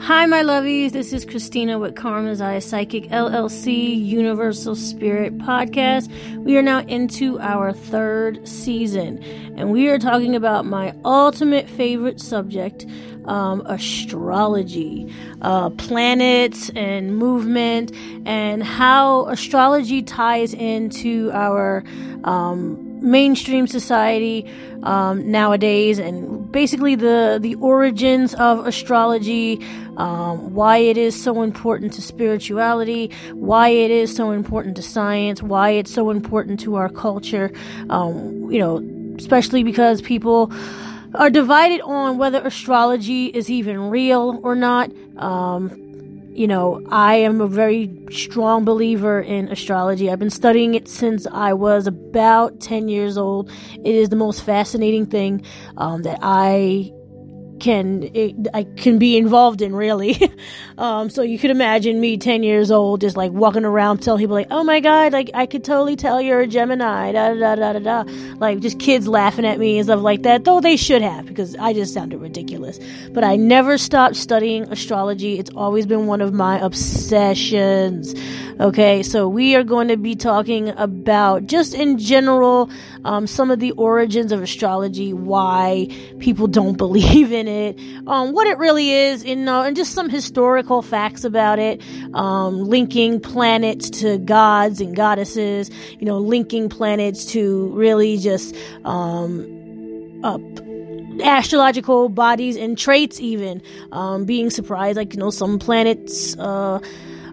Hi, my lovies. This is Christina with Karma's Eye Psychic LLC Universal Spirit Podcast. We are now into our third season, and we are talking about my ultimate favorite subject um, astrology, uh, planets and movement, and how astrology ties into our um, mainstream society um, nowadays, and basically the the origins of astrology, um, why it is so important to spirituality, why it is so important to science, why it's so important to our culture. Um, you know, especially because people are divided on whether astrology is even real or not. Um, you know, I am a very strong believer in astrology. I've been studying it since I was about 10 years old. It is the most fascinating thing um, that I can it, I can be involved in really. um, so you could imagine me ten years old just like walking around telling people like, oh my god, like I could totally tell you're a Gemini, da da da da da, like just kids laughing at me and stuff like that. Though they should have because I just sounded ridiculous. But I never stopped studying astrology. It's always been one of my obsessions. Okay, so we are going to be talking about just in general um, some of the origins of astrology, why people don't believe in it, um, what it really is, you know, and just some historical facts about it, um, linking planets to gods and goddesses, you know, linking planets to really just um, uh, astrological bodies and traits, even um, being surprised, like you know, some planets. Uh,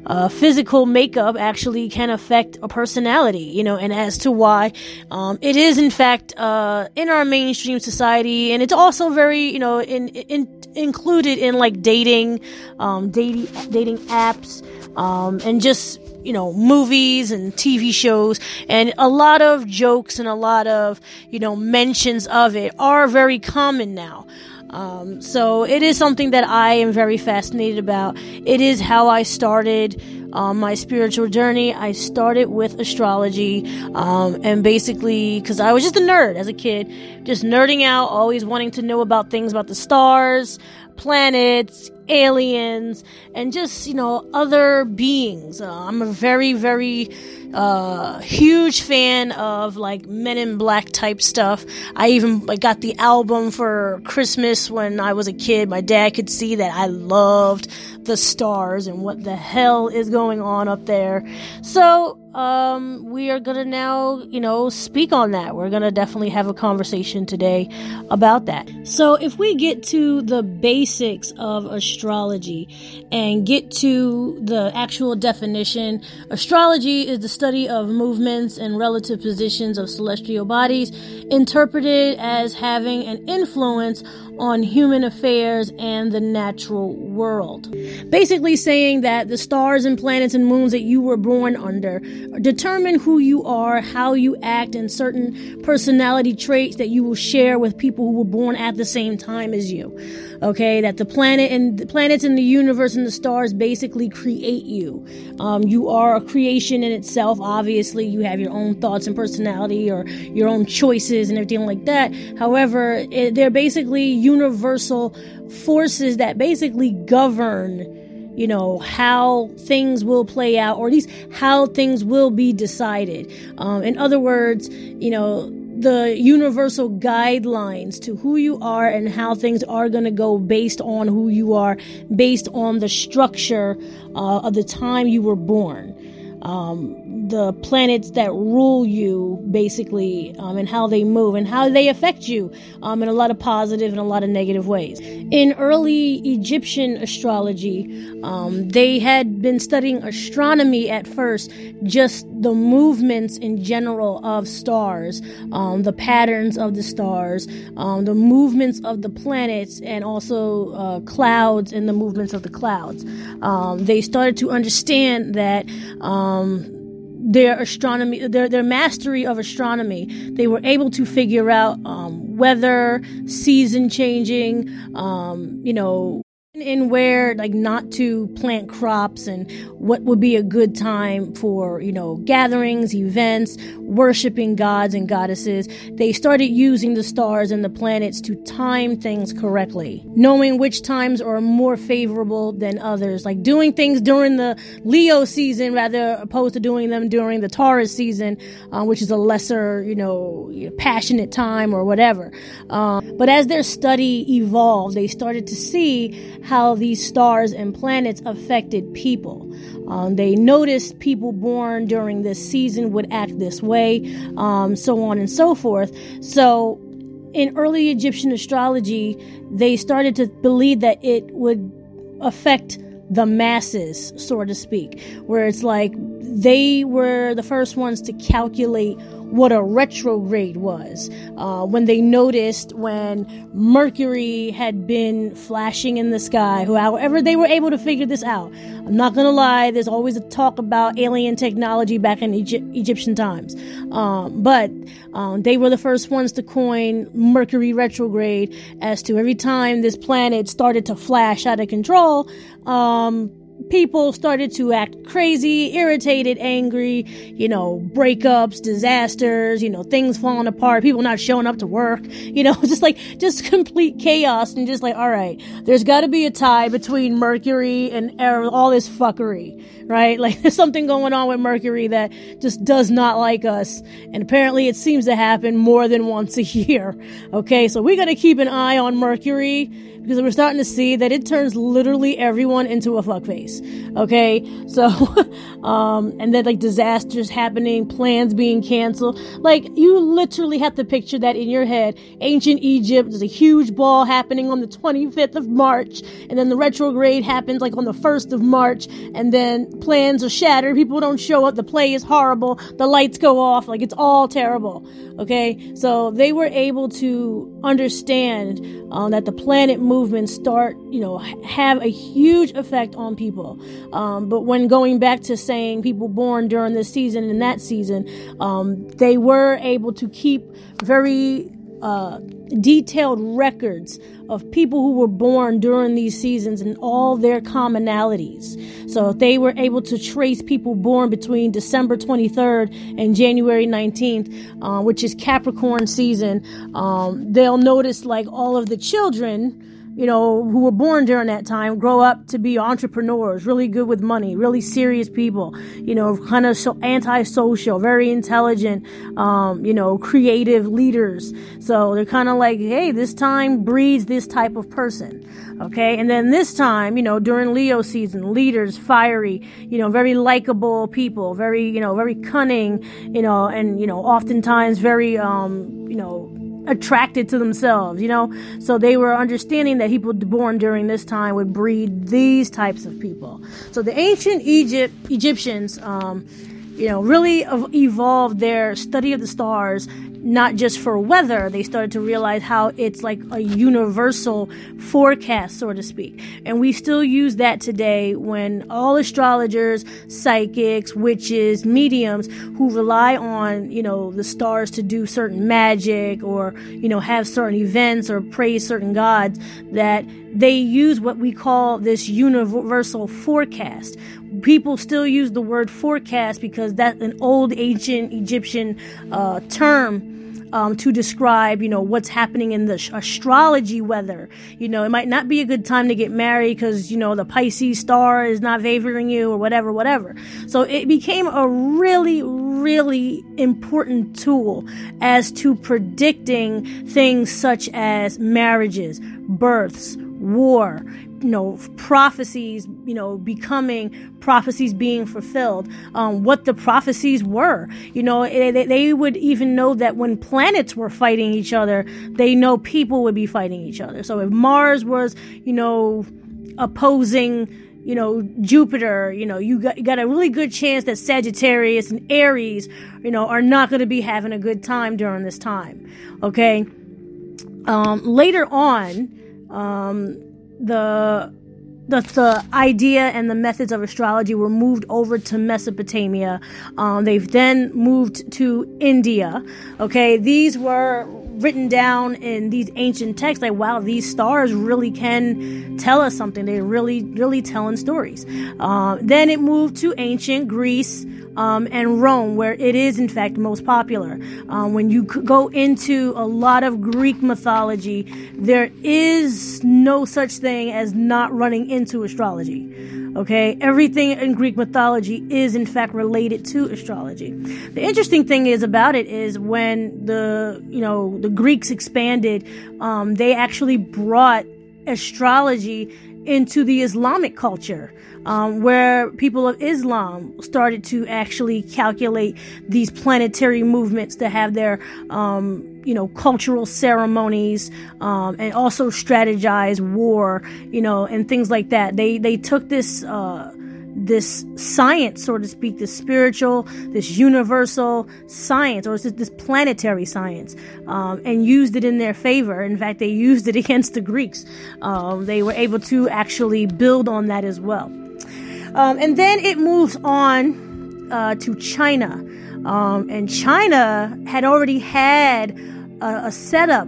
uh, physical makeup actually can affect a personality, you know, and as to why um, it is in fact uh, in our mainstream society, and it's also very, you know, in, in included in like dating, um, dating dating apps, um, and just you know movies and TV shows, and a lot of jokes and a lot of you know mentions of it are very common now. Um, so it is something that I am very fascinated about. It is how I started um, my spiritual journey. I started with astrology, um, and basically, because I was just a nerd as a kid, just nerding out, always wanting to know about things about the stars, planets, aliens, and just, you know, other beings. Uh, I'm a very, very uh, huge fan of like Men in Black type stuff. I even like, got the album for Christmas when I was a kid. My dad could see that I loved the stars and what the hell is going on up there. So, um, we are gonna now, you know, speak on that. We're gonna definitely have a conversation today about that. So, if we get to the basics of astrology and get to the actual definition, astrology is the study of movements and relative positions of celestial bodies, interpreted as having an influence on human affairs and the natural world. Basically, saying that the stars and planets and moons that you were born under determine who you are, how you act, and certain personality traits that you will share with people who were born at the same time as you. Okay, that the planet and the planets in the universe and the stars basically create you. Um, you are a creation in itself. Obviously, you have your own thoughts and personality or your own choices and everything like that. However, it, they're basically universal forces that basically govern you know, how things will play out, or at least how things will be decided. Um, in other words, you know, the universal guidelines to who you are and how things are going to go based on who you are, based on the structure uh, of the time you were born. Um, the planets that rule you, basically, um, and how they move and how they affect you um, in a lot of positive and a lot of negative ways. In early Egyptian astrology, um, they had been studying astronomy at first, just the movements in general of stars, um, the patterns of the stars, um, the movements of the planets, and also uh, clouds and the movements of the clouds. Um, they started to understand that their astronomy, their their mastery of astronomy, they were able to figure out um, weather, season changing, um, you know, in where like not to plant crops and what would be a good time for you know gatherings events worshiping gods and goddesses. They started using the stars and the planets to time things correctly knowing which times are more favorable than others like doing things during the leo season rather opposed to doing them during the taurus season uh, which is a lesser you know passionate time or whatever. Um, but as their study evolved they started to see how these stars and planets affected people. Um, they noticed people born during this season would act this way, um, so on and so forth. So, in early Egyptian astrology, they started to believe that it would affect the masses, so to speak, where it's like they were the first ones to calculate what a retrograde was uh, when they noticed when Mercury had been flashing in the sky. However, they were able to figure this out. I'm not gonna lie. There's always a talk about alien technology back in Egypt, Egyptian times, um, but um, they were the first ones to coin Mercury retrograde as to every time this planet started to flash out of control. Um, people started to act crazy, irritated, angry, you know, breakups, disasters, you know, things falling apart, people not showing up to work, you know, just like, just complete chaos and just like, all right, there's got to be a tie between Mercury and er, all this fuckery, right? Like, there's something going on with Mercury that just does not like us. And apparently it seems to happen more than once a year. Okay, so we got to keep an eye on Mercury because we're starting to see that it turns literally everyone into a fuckface. Okay, so, um, and then like disasters happening, plans being canceled. Like you literally have to picture that in your head. Ancient Egypt, there's a huge ball happening on the 25th of March, and then the retrograde happens like on the 1st of March, and then plans are shattered. People don't show up. The play is horrible. The lights go off. Like it's all terrible. Okay, so they were able to understand um, that the planet movements start, you know, have a huge effect on people. Um, but when going back to saying people born during this season and that season, um, they were able to keep very uh, detailed records of people who were born during these seasons and all their commonalities. So they were able to trace people born between December 23rd and January 19th, uh, which is Capricorn season, um, they'll notice like all of the children you know, who were born during that time grow up to be entrepreneurs, really good with money, really serious people, you know, kind of so antisocial, very intelligent, um, you know, creative leaders. So they're kind of like, hey, this time breeds this type of person. Okay. And then this time, you know, during Leo season, leaders, fiery, you know, very likable people, very, you know, very cunning, you know, and, you know, oftentimes very, um, you know, attracted to themselves, you know? So they were understanding that people born during this time would breed these types of people. So the ancient Egypt Egyptians, um, you know, really evolved their study of the stars not just for weather, they started to realize how it's like a universal forecast, so to speak. And we still use that today when all astrologers, psychics, witches, mediums who rely on, you know, the stars to do certain magic or, you know, have certain events or praise certain gods, that they use what we call this universal forecast. People still use the word forecast because that's an old ancient Egyptian uh, term um, to describe, you know, what's happening in the astrology weather. You know, it might not be a good time to get married because, you know, the Pisces star is not favoring you or whatever, whatever. So it became a really, really important tool as to predicting things such as marriages, births, war, you know prophecies you know becoming prophecies being fulfilled um, what the prophecies were. You know they, they would even know that when planets were fighting each other they know people would be fighting each other. So if mars was you know opposing you know jupiter you know you got, you got a really good chance that sagittarius and aries you know are not going to be having a good time during this time okay? Um, later on um, the the, the idea and the methods of astrology were moved over to Mesopotamia. Um, they've then moved to India. Okay, these were written down in these ancient texts like wow these stars really can tell us something they're really really telling stories uh, then it moved to ancient greece um, and Rome, where it is in fact most popular. Um, when you go into a lot of Greek mythology, there is no such thing as not running into astrology. Okay, everything in Greek mythology is in fact related to astrology. The interesting thing is about it is when the you know the Greeks expanded, um, they actually brought astrology into the Islamic culture, um, where people of Islam started to actually calculate these planetary movements to have their, um, you know, cultural ceremonies, um, and also strategize war, you know, and things like that. They they took this. Uh, this science, so to speak, this spiritual, this universal science, or this planetary science, um, and used it in their favor. In fact, they used it against the Greeks. Um, they were able to actually build on that as well. Um, and then it moves on uh, to China. Um, and China had already had a, a setup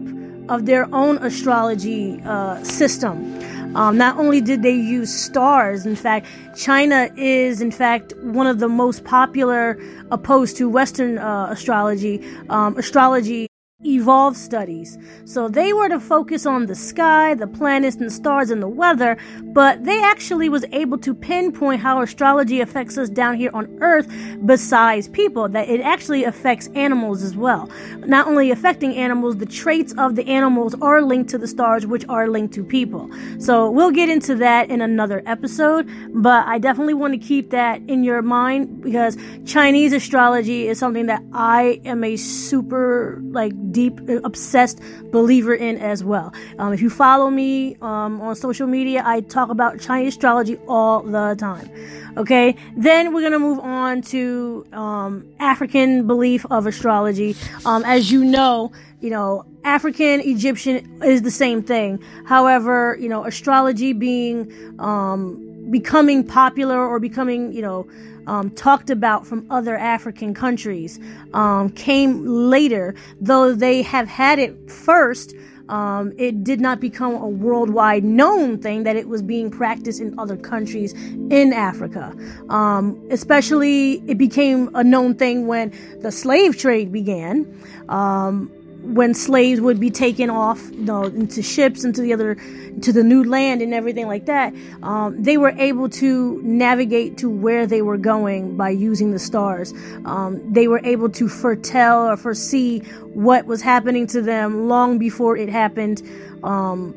of their own astrology uh, system. Um, not only did they use stars, in fact, China is, in fact, one of the most popular, opposed to Western uh, astrology, um, astrology evolved studies. So they were to focus on the sky, the planets and stars and the weather, but they actually was able to pinpoint how astrology affects us down here on earth besides people, that it actually affects animals as well. Not only affecting animals, the traits of the animals are linked to the stars, which are linked to people. So we'll get into that in another episode, but I definitely want to keep that in your mind because Chinese astrology is something that I am a super like deep, uh, obsessed believer in as well. Um, if you follow me um, on social media, I talk about Chinese astrology all the time. Okay, then we're gonna move on to um, African belief of astrology. Um, as you know, you know, African Egyptian is the same thing. However, you know, astrology being um, becoming popular or becoming, you know, um, talked about from other African countries um, came later, though they have had it first. Um, it did not become a worldwide known thing that it was being practiced in other countries in Africa. Um, especially, it became a known thing when the slave trade began. Um, when slaves would be taken off you know, into ships into the other to the new land and everything like that um, they were able to navigate to where they were going by using the stars. Um, they were able to foretell or foresee what was happening to them long before it happened um,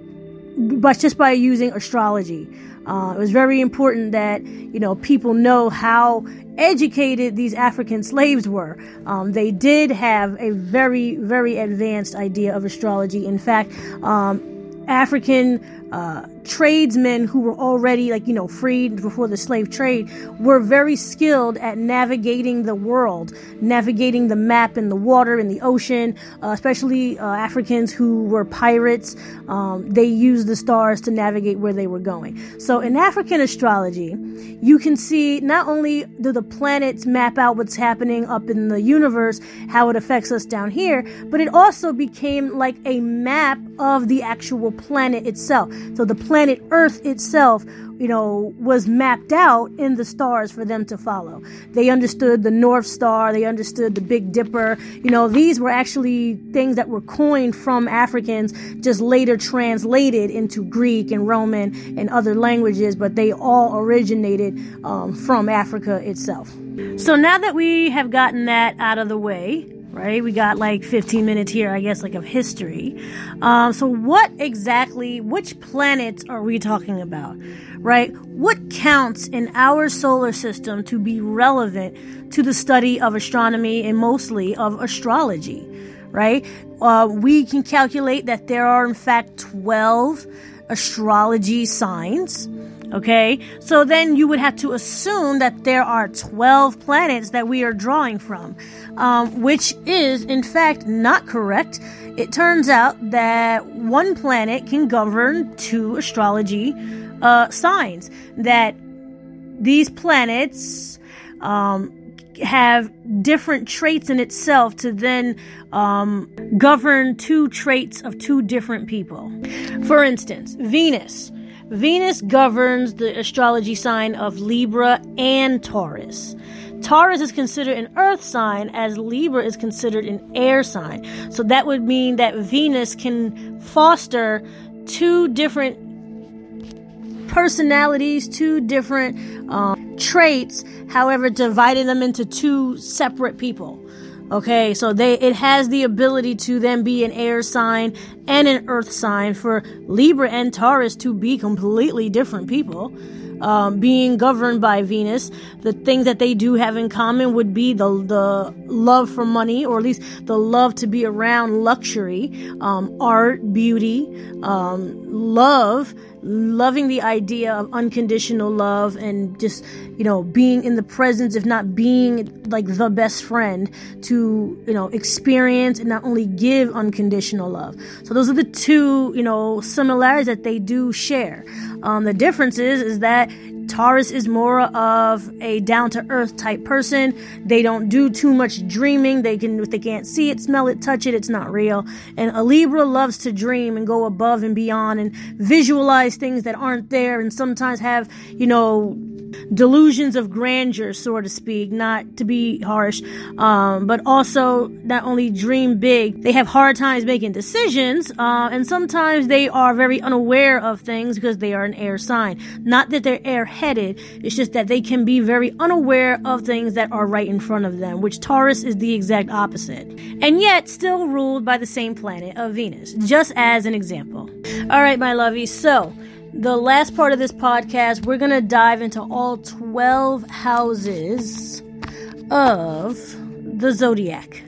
but just by using astrology uh, it was very important that you know people know how educated these African slaves were. Um, they did have a very, very advanced idea of astrology. In fact, um, African uh, tradesmen who were already like you know freed before the slave trade were very skilled at navigating the world navigating the map in the water in the ocean uh, especially uh, africans who were pirates. Um, they used the stars to navigate where they were going. So in african astrology you can see not only do the planets map out what's happening up in the universe how it affects us down here but it also became like a map of the actual planet itself. So the planet planet Earth itself, you know, was mapped out in the stars for them to follow. They understood the North Star, they understood the Big Dipper. You know, these were actually things that were coined from Africans, just later translated into Greek and Roman and other languages, but they all originated um, from Africa itself. So now that we have gotten that out of the way, right? We got like 15 minutes here, I guess, like of history. Um, so, what exactly, which planets are we talking about, right? What counts in our solar system to be relevant to the study of astronomy and mostly of astrology, right? Uh, we can calculate that there are, in fact, 12 astrology signs. Okay, so then you would have to assume that there are 12 planets that we are drawing from um, which is in fact not correct. It turns out that one planet can govern two astrology uh, signs. That these planets um, have different traits in itself to then um, govern two traits of two different people. For instance, Venus. Venus governs the astrology sign of Libra and Taurus. Taurus is considered an earth sign as Libra is considered an air sign. So that would mean that Venus can foster two different personalities, two different um, traits, however, dividing them into two separate people. Okay, so they it has the ability to then be an air sign and an earth sign for Libra and Taurus to be completely different people um, being governed by Venus, the things that they do have in common would be the the love for money, or at least the love to be around luxury, um, art, beauty, um, love, loving the idea of unconditional love and just you know being in the presence if not being like the best friend to you know experience and not only give unconditional love. So those are the two you know similarities that they do share. Um, the difference is is that Taurus is more of a down to earth type person. They don't do too much dreaming. They can, if they can't see it, smell it, touch it, it's not real. And a Libra loves to dream and go above and beyond and visualize things that aren't there and sometimes have, you know, delusions of grandeur, so to speak, not to be harsh, um, but also not only dream big, they have hard times making decisions, uh, and sometimes they are very unaware of things because they are an air sign. Not that they're airheaded, it's just that they can be very unaware of things that are right in front of them, which Taurus is the exact opposite. And yet, still ruled by the same planet of Venus, just as an example. All right, my lovies, so the last part of this podcast, we're going to dive into all 12 houses of the zodiac.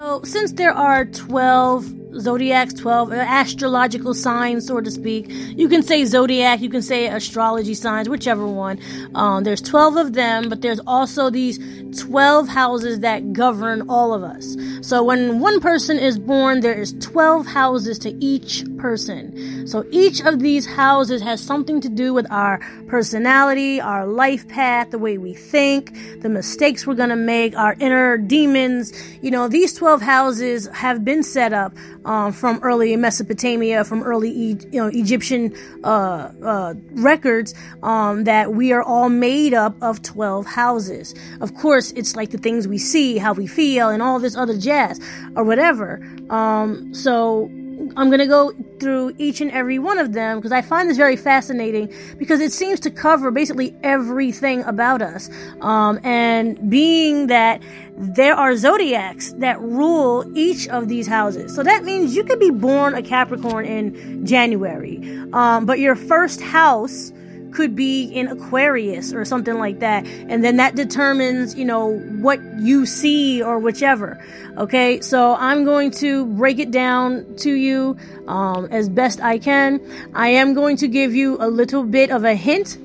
So, since there are 12 zodiacs 12 uh, astrological signs so to speak. You can say zodiac you can say astrology signs whichever one. Um, there's 12 of them but there's also these 12 houses that govern all of us. So when one person is born there is 12 houses to each person. So each of these houses has something to do with our personality our life path the way we think the mistakes we're going to make our inner demons. You know these 12 houses have been set up um, from early Mesopotamia, from early e- you know Egyptian uh, uh, records um, that we are all made up of twelve houses. Of course, it's like the things we see, how we feel, and all this other jazz or whatever. Um, so I'm going to go through each and every one of them because I find this very fascinating because it seems to cover basically everything about us. Um, and being that there are zodiacs that rule each of these houses. So that means you could be born a Capricorn in January, um, but your first house could be in Aquarius or something like that. And then that determines, you know, what you see or whichever. Okay. So I'm going to break it down to you, um, as best I can. I am going to give you a little bit of a hint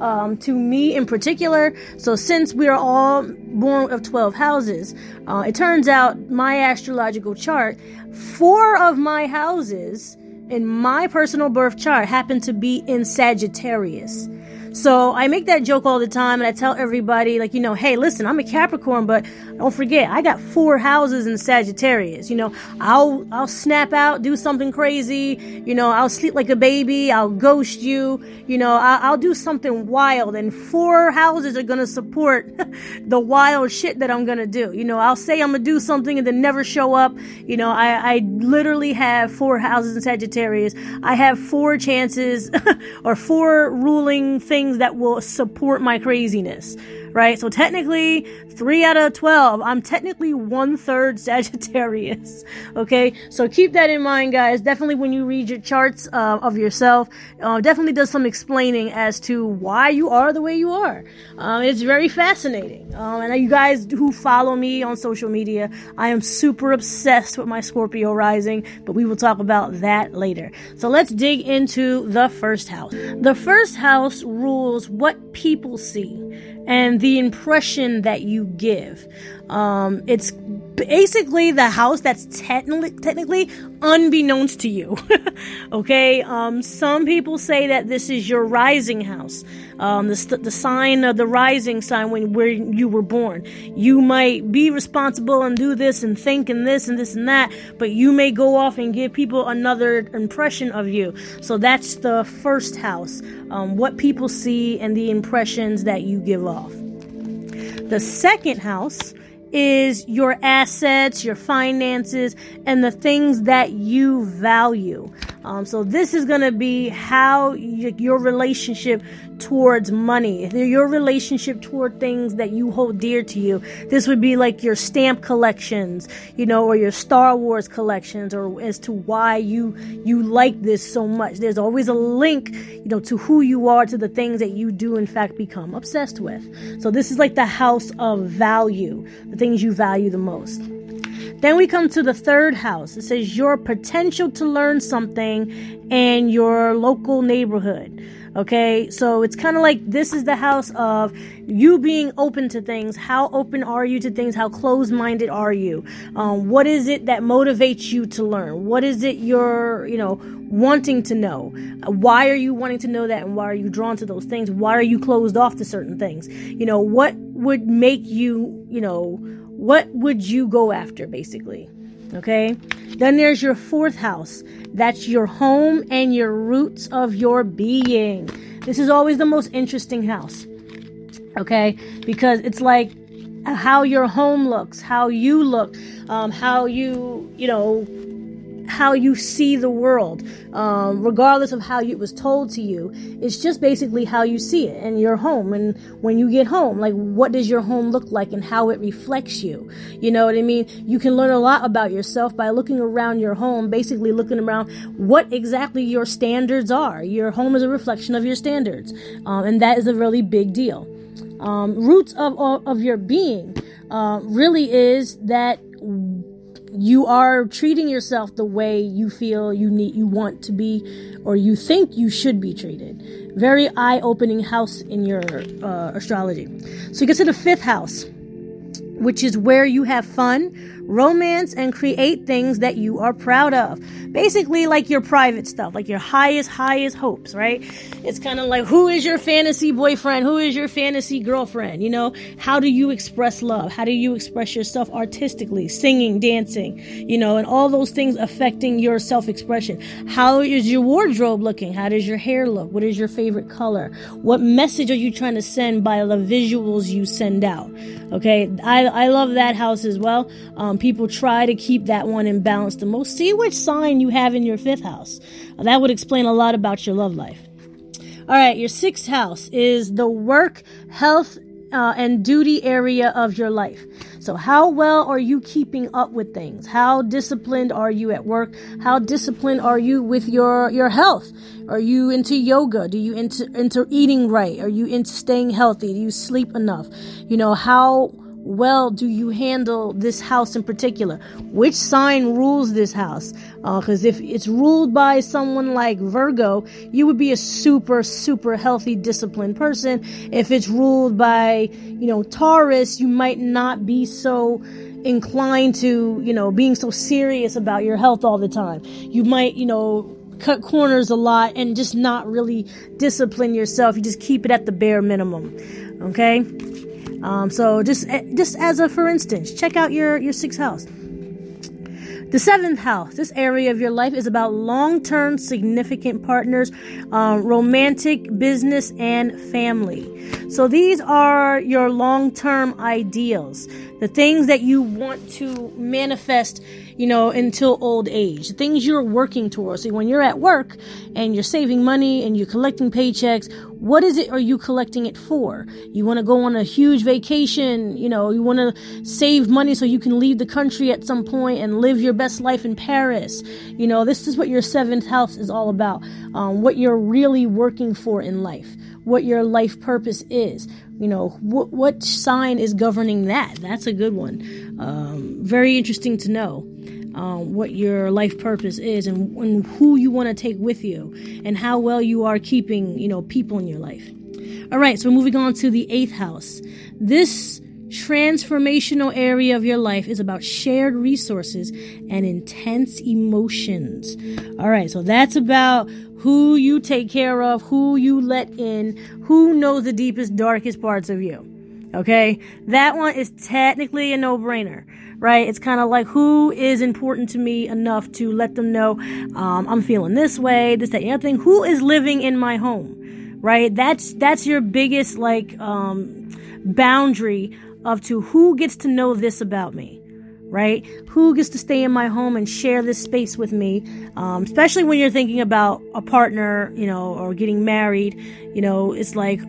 um, to me in particular. So, since we are all born of 12 houses, uh, it turns out my astrological chart, four of my houses in my personal birth chart happen to be in Sagittarius. So I make that joke all the time and I tell everybody, like, you know, hey, listen, I'm a Capricorn, but don't forget, I got four houses in Sagittarius. You know, I'll, I'll snap out, do something crazy. You know, I'll sleep like a baby. I'll ghost you. You know, I'll, I'll do something wild and four houses are to support the wild shit that I'm to do. You know, I'll say I'm to do something and then never show up. You know, I, I literally have four houses in Sagittarius. I have four chances or four ruling things things that will support my craziness, right? So technically, three out of 12, I'm technically one third Sagittarius, okay? So keep that in mind, guys. Definitely when you read your charts uh, of yourself, uh, definitely does some explaining as to why you are the way you are. Um, it's very fascinating. Um, and you guys who follow me on social media, I am super obsessed with my Scorpio rising, but we will talk about that later. So let's dig into the first house. The first house rules what people see and the impression that you give. Um, it's basically the house that's technically technically unbeknownst to you. okay, um, some people say that this is your rising house, um, the the sign of the rising sign when where you were born. You might be responsible and do this and think and this and this and that, but you may go off and give people another impression of you. So that's the first house, um, what people see and the impressions that you give off. The second house is your assets, your finances, and the things that you value. Um, so this is going to be how y- your relationship towards money, your relationship toward things that you hold dear to you. This would be like your stamp collections, you know, or your Star Wars collections, or as to why you you like this so much. There's always a link, you know, to who you are, to the things that you do in fact become obsessed with. So this is like the house of value, the things you value the most. Then we come to the third house. It says your potential to learn something and your local neighborhood. Okay, so it's kind of like this is the house of you being open to things. How open are you to things? How closed minded are you? Um, what is it that motivates you to learn? What is it you're, you know, wanting to know? Why are you wanting to know that and why are you drawn to those things? Why are you closed off to certain things? You know, what would make you, you know, what would you go after, basically? Okay. Then there's your fourth house. That's your home and your roots of your being. This is always the most interesting house. Okay. Because it's like how your home looks, how you look, um, how you, you know, how you see the world, um, regardless of how it was told to you. It's just basically how you see it and your home. And when you get home, like what does your home look like and how it reflects you? You know what I mean? You can learn a lot about yourself by looking around your home, basically looking around what exactly your standards are. Your home is a reflection of your standards, um, and that is a really big deal. Um, roots of, of, of your being uh, really is that you are treating yourself the way you feel you need you want to be or you think you should be treated. Very eye-opening house in your uh, astrology. So you get to the fifth house which is where you have fun romance and create things that you are proud of. Basically, like your private stuff, like your highest, highest hopes, right? It's kind of like who is your fantasy boyfriend? Who is your fantasy girlfriend? You know, how do you express love? How do you express yourself artistically, singing, dancing, you know, and all those things affecting your self expression? How is your wardrobe looking? How does your hair look? What is your favorite color? What message are you trying to send by the visuals you send out? Okay, I, I love that house as well. Um, people try to keep that one in balance the most. See which sign you have in your fifth house. That would explain a lot about your love life. All right, your sixth house is the work, health, uh, and duty area of your life. So, how well are you keeping up with things? How disciplined are you at work? How disciplined are you with your your health? Are you into yoga? Do you into into eating right? Are you into staying healthy? Do you sleep enough? You know how well do you handle this house in particular? Which sign rules this house? Because uh, if it's ruled by someone like Virgo, you would be a super, super healthy, disciplined person. If it's ruled by, you know, Taurus, you might not be so inclined to, you know, being so serious about your health all the time. You might, you know, cut corners a lot and just not really discipline yourself. You just keep it at the bare minimum. Okay? Um, so just eh, just as a for instance, check out your your sixth house. The seventh house, this area of your life is about long term significant partners, um, romantic, business, and family. So these are your long term ideals, the things that you want to manifest you know, until old age. Things you're working towards. So when you're at work and you're saving money and you're collecting paychecks, what is it are you collecting it for? You want to go on a huge vacation, you know, you want to save money so you can leave the country at some point and live your best life in Paris. You know, this is what your seventh house is all about. Um, what you're really working for in life, what your life purpose is you know what what sign is governing that? That's a good one. Um, very interesting to know um, what your life purpose is and, and who you want to take with you and how well you are keeping you know people in your life. All right so moving on to the eighth house. This transformational area of your life is about shared resources and intense emotions. All right, so that's about who you take care of, who you let in, who knows the deepest, darkest parts of you. Okay, that one is technically a no brainer, right? It's kind of like who is important to me enough to let them know um, I'm feeling this way, this, that, the other thing. Who is living in my home, right? That's that's your biggest like um, boundary of to who gets to know this about me right? Who gets to stay in my home and share this space with me? Um, especially when you're thinking about a partner, you know, or getting married, you know, it's like,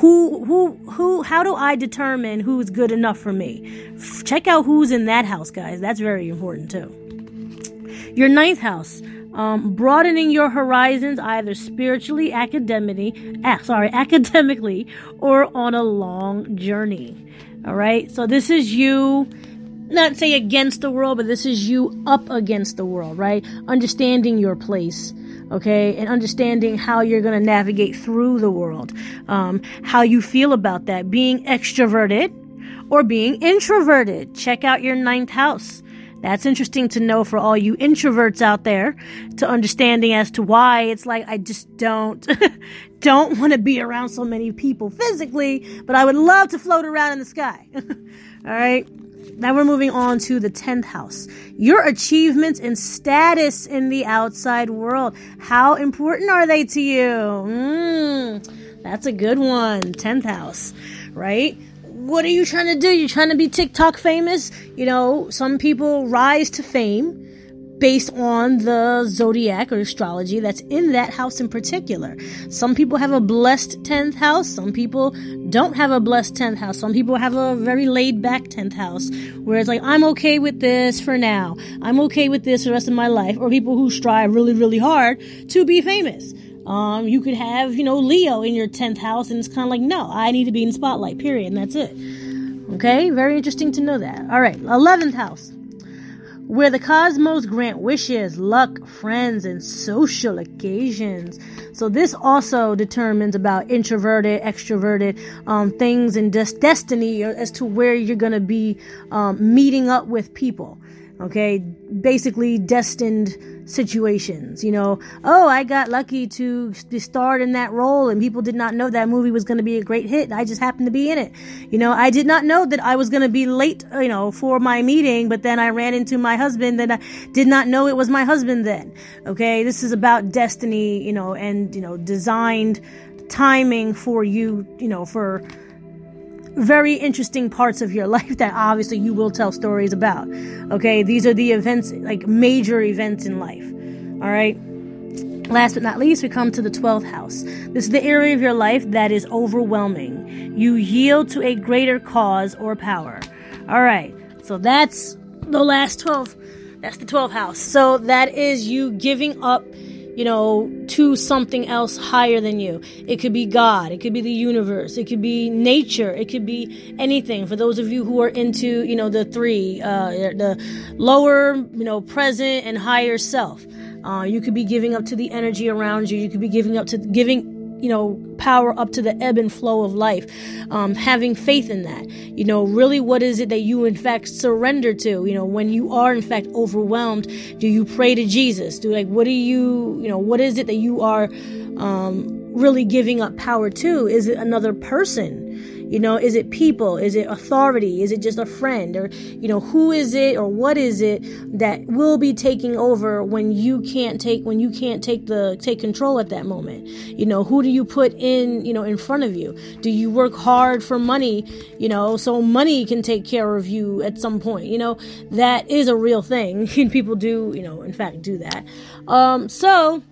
who, who, who, how do I determine who's good enough for me? Check out who's in that house, guys. That's very important too. Your ninth house. Um, broadening your horizons either spiritually, academically, ah, sorry, academically, or on a long journey. All right. So this is you, not say against the world, but this is you up against the world, right? Understanding your place. Okay, and understanding how you're going to navigate through the world, um, how you feel about that, being extroverted or being introverted. Check out your ninth house. That's interesting to know for all you introverts out there to understanding as to why it's like I just don't don't want to be around so many people physically, but I would love to float around in the sky. all right? Now we're moving on to the 10th house. Your achievements and status in the outside world. How important are they to you? Mm, that's a good one. 10th house, right? What are you trying to do? You're trying to be TikTok famous? You know, some people rise to fame based on the zodiac or astrology that's in that house in particular. Some people have a blessed 10th house. Some people don't have a blessed 10th house. Some people have a very laid back 10th house where it's like, I'm okay with this for now. I'm okay with this the rest of my life. Or people who strive really, really hard to be famous. Um, you could have, you know, Leo in your 10th house, and it's kind of like, no, I need to be in spotlight, period, and that's it. Okay, very interesting to know that. All right, 11th house, where the cosmos grant wishes, luck, friends, and social occasions. So this also determines about introverted, extroverted um, things and des- destiny as to where you're going to be um, meeting up with people. Okay, basically destined situations. You know, oh, I got lucky to start in that role and people did not know that movie was going to be a great hit. I just happened to be in it. You know, I did not know that I was going to be late, you know, for my meeting, but then I ran into my husband and I did not know it was my husband then. Okay, this is about destiny, you know, and, you know, designed timing for you, you know, for very interesting parts of your life that obviously you will tell stories about. Okay, these are the events, like major events in life. All right. Last but not least, we come to the 12th house. This is the area of your life that is overwhelming. You yield to a greater cause or power. All right. So that's the last 12. That's the 12th house. So that is you giving up you know, to something else higher than you. It could be God, it could be the universe, it could be nature, it could be anything. For those of you who are into, you know, the three, uh, the lower, you know, present and higher self. Uh, you could be giving up to the energy around you. You could be giving up to giving you know, power up to the ebb and flow of life. Um, having faith in that. You know, really what is it that you in fact surrender to? You know, when you are in fact overwhelmed, do you pray to Jesus? Do like, what do you, you know, what is it that you are, um, really giving up power to? Is it another person? You know, is it people? Is it authority? Is it just a friend? Or, you know, who is it or what is it that will be taking over when you can't take, when you can't take the, take control at that moment? You know, who do you put in, you know, in front of you? Do you work hard for money, you know, so money can take care of you at some point? You know, that is a real thing. And people do, you know, in fact, do that. Um, so,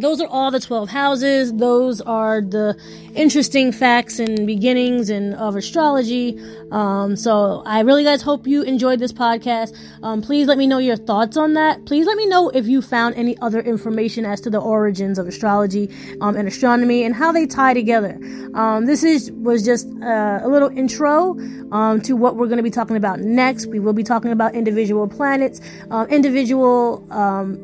those are all the 12 houses. Those are the interesting facts and beginnings and of astrology. Um, so I really guys hope you enjoyed this podcast. Um, please let me know your thoughts on that. Please let me know if you found any other information as to the origins of astrology um, and astronomy and how they tie together. Um, this is was just uh, a little intro um, to what we're going to be talking about next. We will be talking about individual planets, uh, individual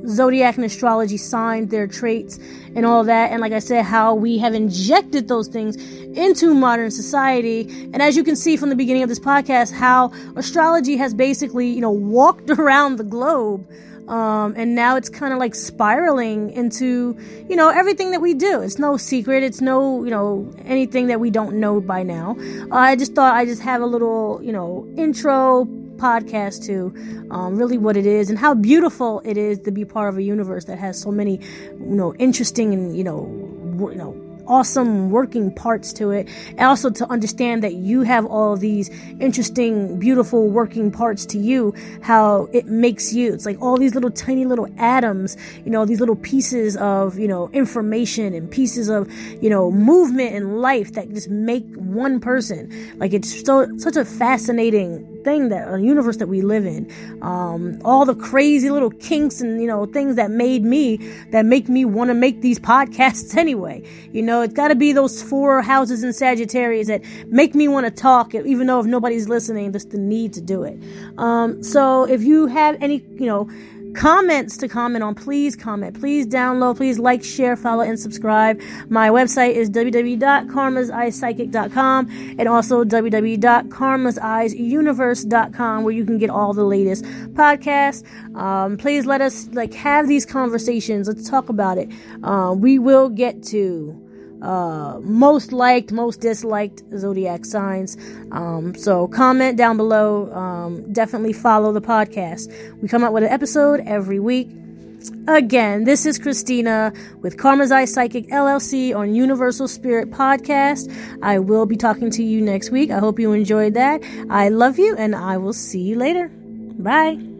zodiac and astrology signs, their traits and all that. And like I said, how we have injected those things into modern society. And as you can see from the beginning of this podcast, how astrology has basically, you know, walked around the globe. Um, and now it's kind of like spiraling into, you know, everything that we do. It's no secret. It's no, you know, anything that we don't know by now. Uh, I just thought I just have a little, you know, intro podcast to um, really what it is and how beautiful it is to be part of a universe that has so many, you know, interesting and you know, you know awesome working parts to it. And also to understand that you have all these interesting, beautiful working parts to you, how it makes you. It's like all these little tiny little atoms, you know, these little pieces of, you know, information and pieces of, you know, movement and life that just make one person. Like it's so, such a fascinating thing that a universe that we live in. Um, all the crazy little kinks and you know things that made me that make me want to make these podcasts anyway. You know it's got to be those four houses in sagittarius that make me want to talk even though if nobody's listening just the need to do it. Um, so if you have any you know comments to comment on, please comment. Please download, please like, share, follow, and subscribe. My website is www.karmaseyepsychic.com and also www.karmaseyesuniverse.com where you can get all the latest podcasts. Um, please let us like have these conversations. Let's talk about it. Uh, we will get to uh, most liked, most disliked zodiac signs. Um, so comment down below. Um, definitely follow the podcast. We come out with an episode every week. Again, this is Christina with Karma's Eye Psychic LLC on Universal Spirit Podcast. I will be talking to you next week. I hope you enjoyed that. I love you and I will see you later. Bye.